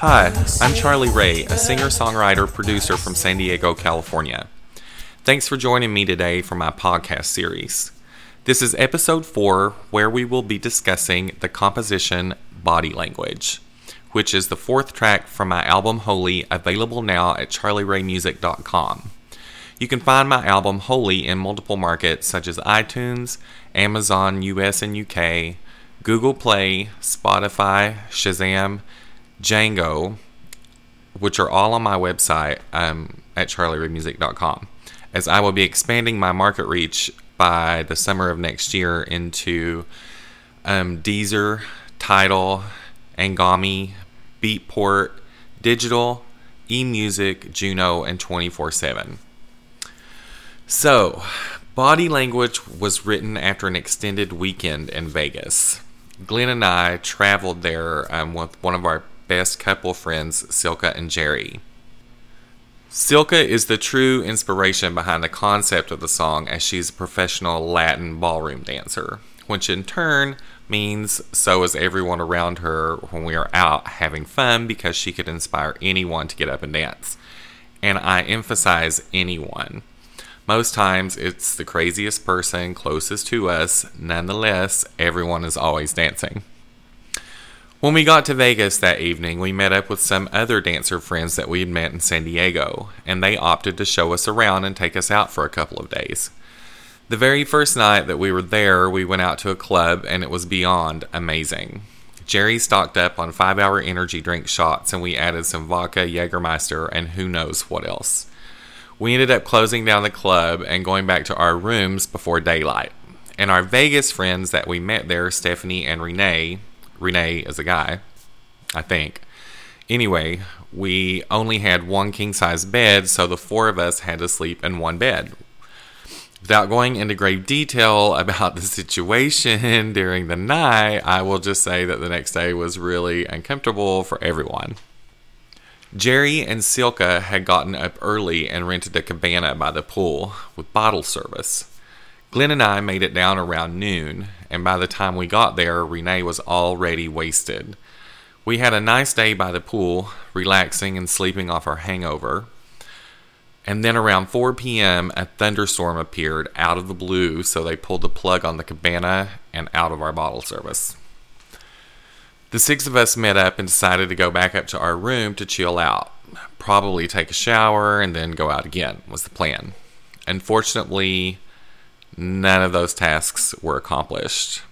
Hi, I'm Charly Ray, a singer songwriter producer from San Diego, California. Thanks for joining me today for my podcast series. This is episode four, where we will be discussing the composition Body Language, which is the fourth track from my album Holy, available now at charlyraymusic.com. You can find my album Holy in multiple markets such as iTunes, Amazon US and UK, Google Play, Spotify, Shazam, Django, which are all on my website um, at charlyraymusic.com, as I will be expanding my market reach by the summer of next year into um, Deezer, Tidal, Anghami, Beatport, Digital, eMusic, Juno, and 24 7. So, Body Language was written after an extended weekend in Vegas. Glenn and I traveled there um, with one of our best couple friends, Silka and Jerry. Silka is the true inspiration behind the concept of the song as she's a professional Latin ballroom dancer, which in turn means so is everyone around her when we are out having fun because she could inspire anyone to get up and dance. And I emphasize anyone. Most times it's the craziest person closest to us, nonetheless, everyone is always dancing. When we got to Vegas that evening, we met up with some other dancer friends that we had met in San Diego, and they opted to show us around and take us out for a couple of days. The very first night that we were there, we went out to a club, and it was beyond amazing. Jerry stocked up on five hour energy drink shots, and we added some vodka, Jägermeister, and who knows what else. We ended up closing down the club and going back to our rooms before daylight. And our Vegas friends that we met there, Stephanie and Renee, Renee is a guy, I think. Anyway, we only had one king size bed, so the four of us had to sleep in one bed. Without going into grave detail about the situation during the night, I will just say that the next day was really uncomfortable for everyone. Jerry and Silka had gotten up early and rented a cabana by the pool with bottle service. Glenn and I made it down around noon, and by the time we got there, Renee was already wasted. We had a nice day by the pool, relaxing and sleeping off our hangover. And then around 4 p.m., a thunderstorm appeared out of the blue, so they pulled the plug on the cabana and out of our bottle service. The six of us met up and decided to go back up to our room to chill out. Probably take a shower and then go out again, was the plan. Unfortunately, none of those tasks were accomplished.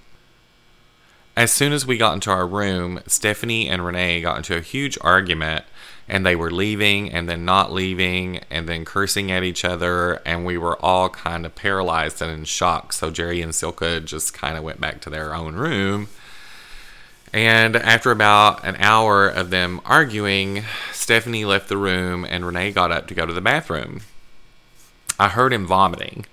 As soon as we got into our room, Stephanie and Renee got into a huge argument and they were leaving and then not leaving and then cursing at each other and we were all kind of paralyzed and in shock so jerry and silka just kind of went back to their own room. And after about an hour of them arguing stephanie left the room and renee got up to go to the bathroom. I heard him vomiting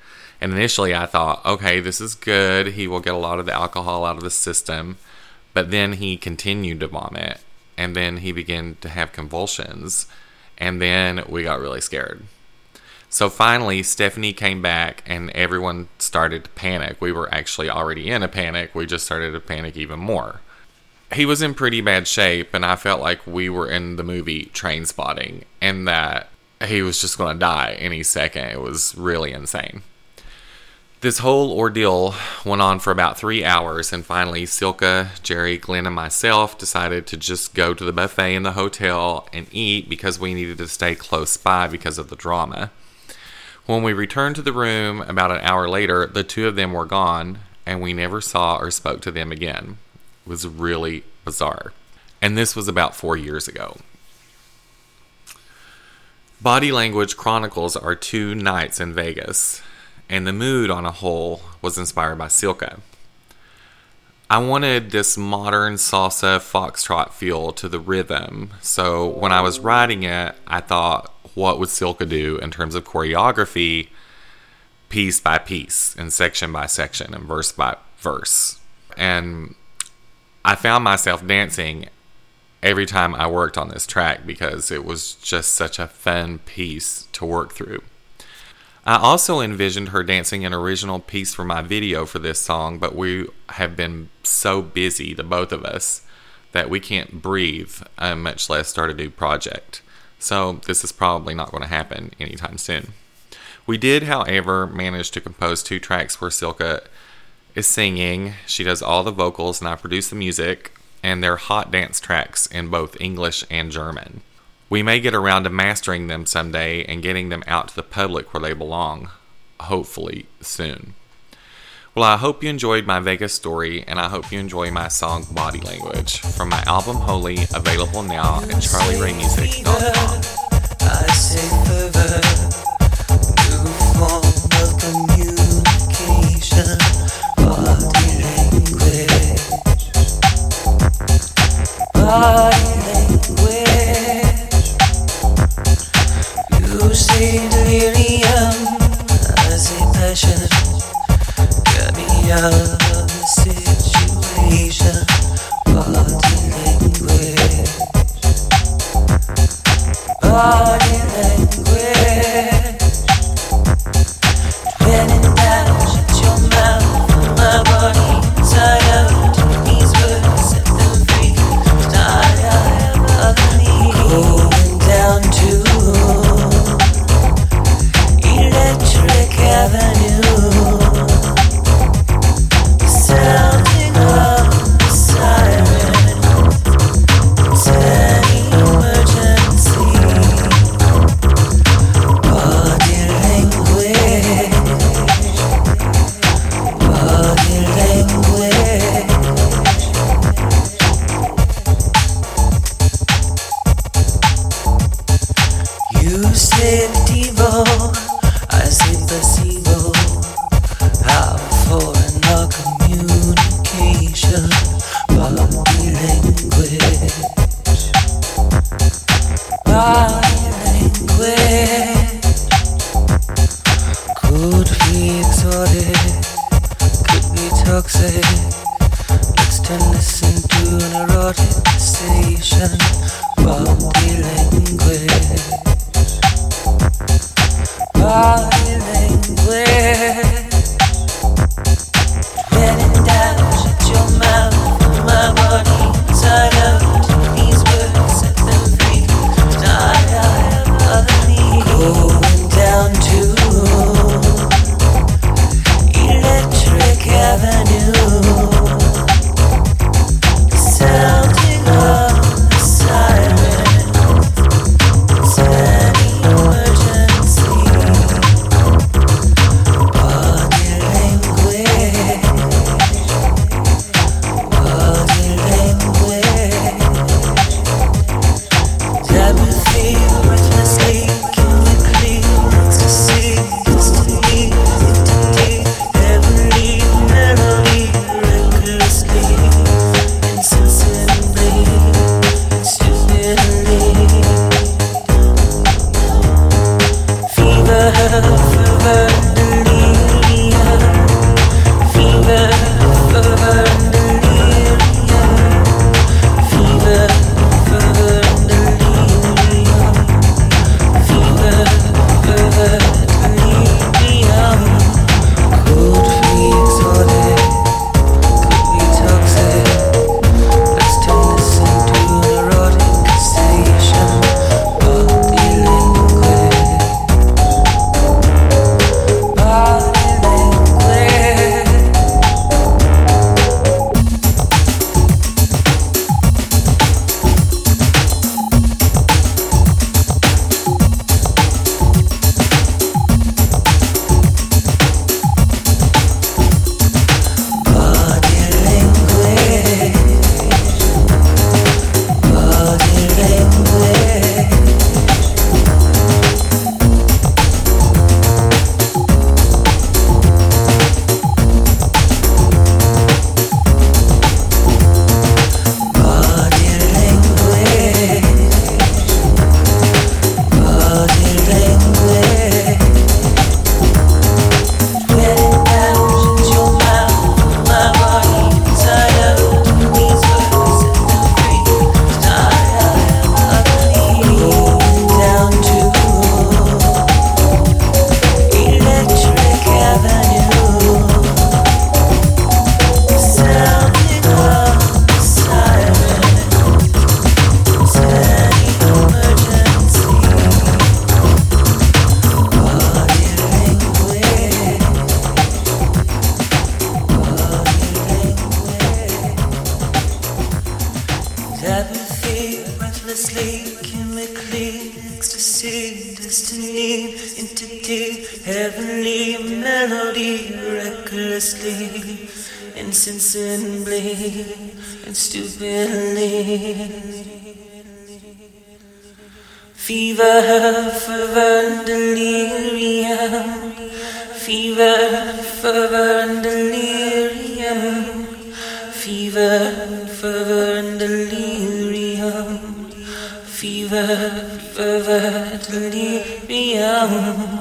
and initially I thought, okay, this is good. He will get a lot of the alcohol out of the system. But then he continued to vomit. And then he began to have convulsions. And then we got really scared. So finally, Stephanie came back and everyone started to panic. We were actually already in a panic. We just started to panic even more. He was in pretty bad shape, and I felt like we were in the movie Trainspotting and that he was just going to die any second. It was really insane. This whole ordeal went on for about three hours, and finally, Silka, Jerry, Glenn, and myself decided to just go to the buffet in the hotel and eat because we needed to stay close by because of the drama. When we returned to the room about an hour later, the two of them were gone, and we never saw or spoke to them again. It was really bizarre. And this was about four years ago. Body Language Chronicles are two nights in Vegas and the mood on a whole was inspired by Silka. I wanted this modern salsa foxtrot feel to the rhythm, so when I was writing it, I thought, what would Silka do in terms of choreography, piece by piece, and section by section, and verse by verse? And I found myself dancing every time I worked on this track because it was just such a fun piece to work through. I also envisioned her dancing an original piece for my video for this song, but we have been so busy, the both of us, that we can't breathe, uh, much less start a new project. So this is probably not going to happen anytime soon. We did, however, manage to compose two tracks where Silka is singing. She does all the vocals, and I produce the music, and they're hot dance tracks in both English and German. We may get around to mastering them someday and getting them out to the public where they belong, hopefully soon. Well, I hope you enjoyed my Vegas story, and I hope you enjoy my song Body Language from my album Holy, available now at charlyraymusic.com. delirium, I say passion. Communication, Body language Could be exotic Could be toxic. Let's turn this into an erotic sensation body language, body recklessly, chemically, ecstasy, destiny, deep, heavenly melody, recklessly, insensibly, and stupidly. Fever, fervor, and delirium. Fever, fervor, and delirium. Fever, fervor, delirium. Fever, fervor, delirium.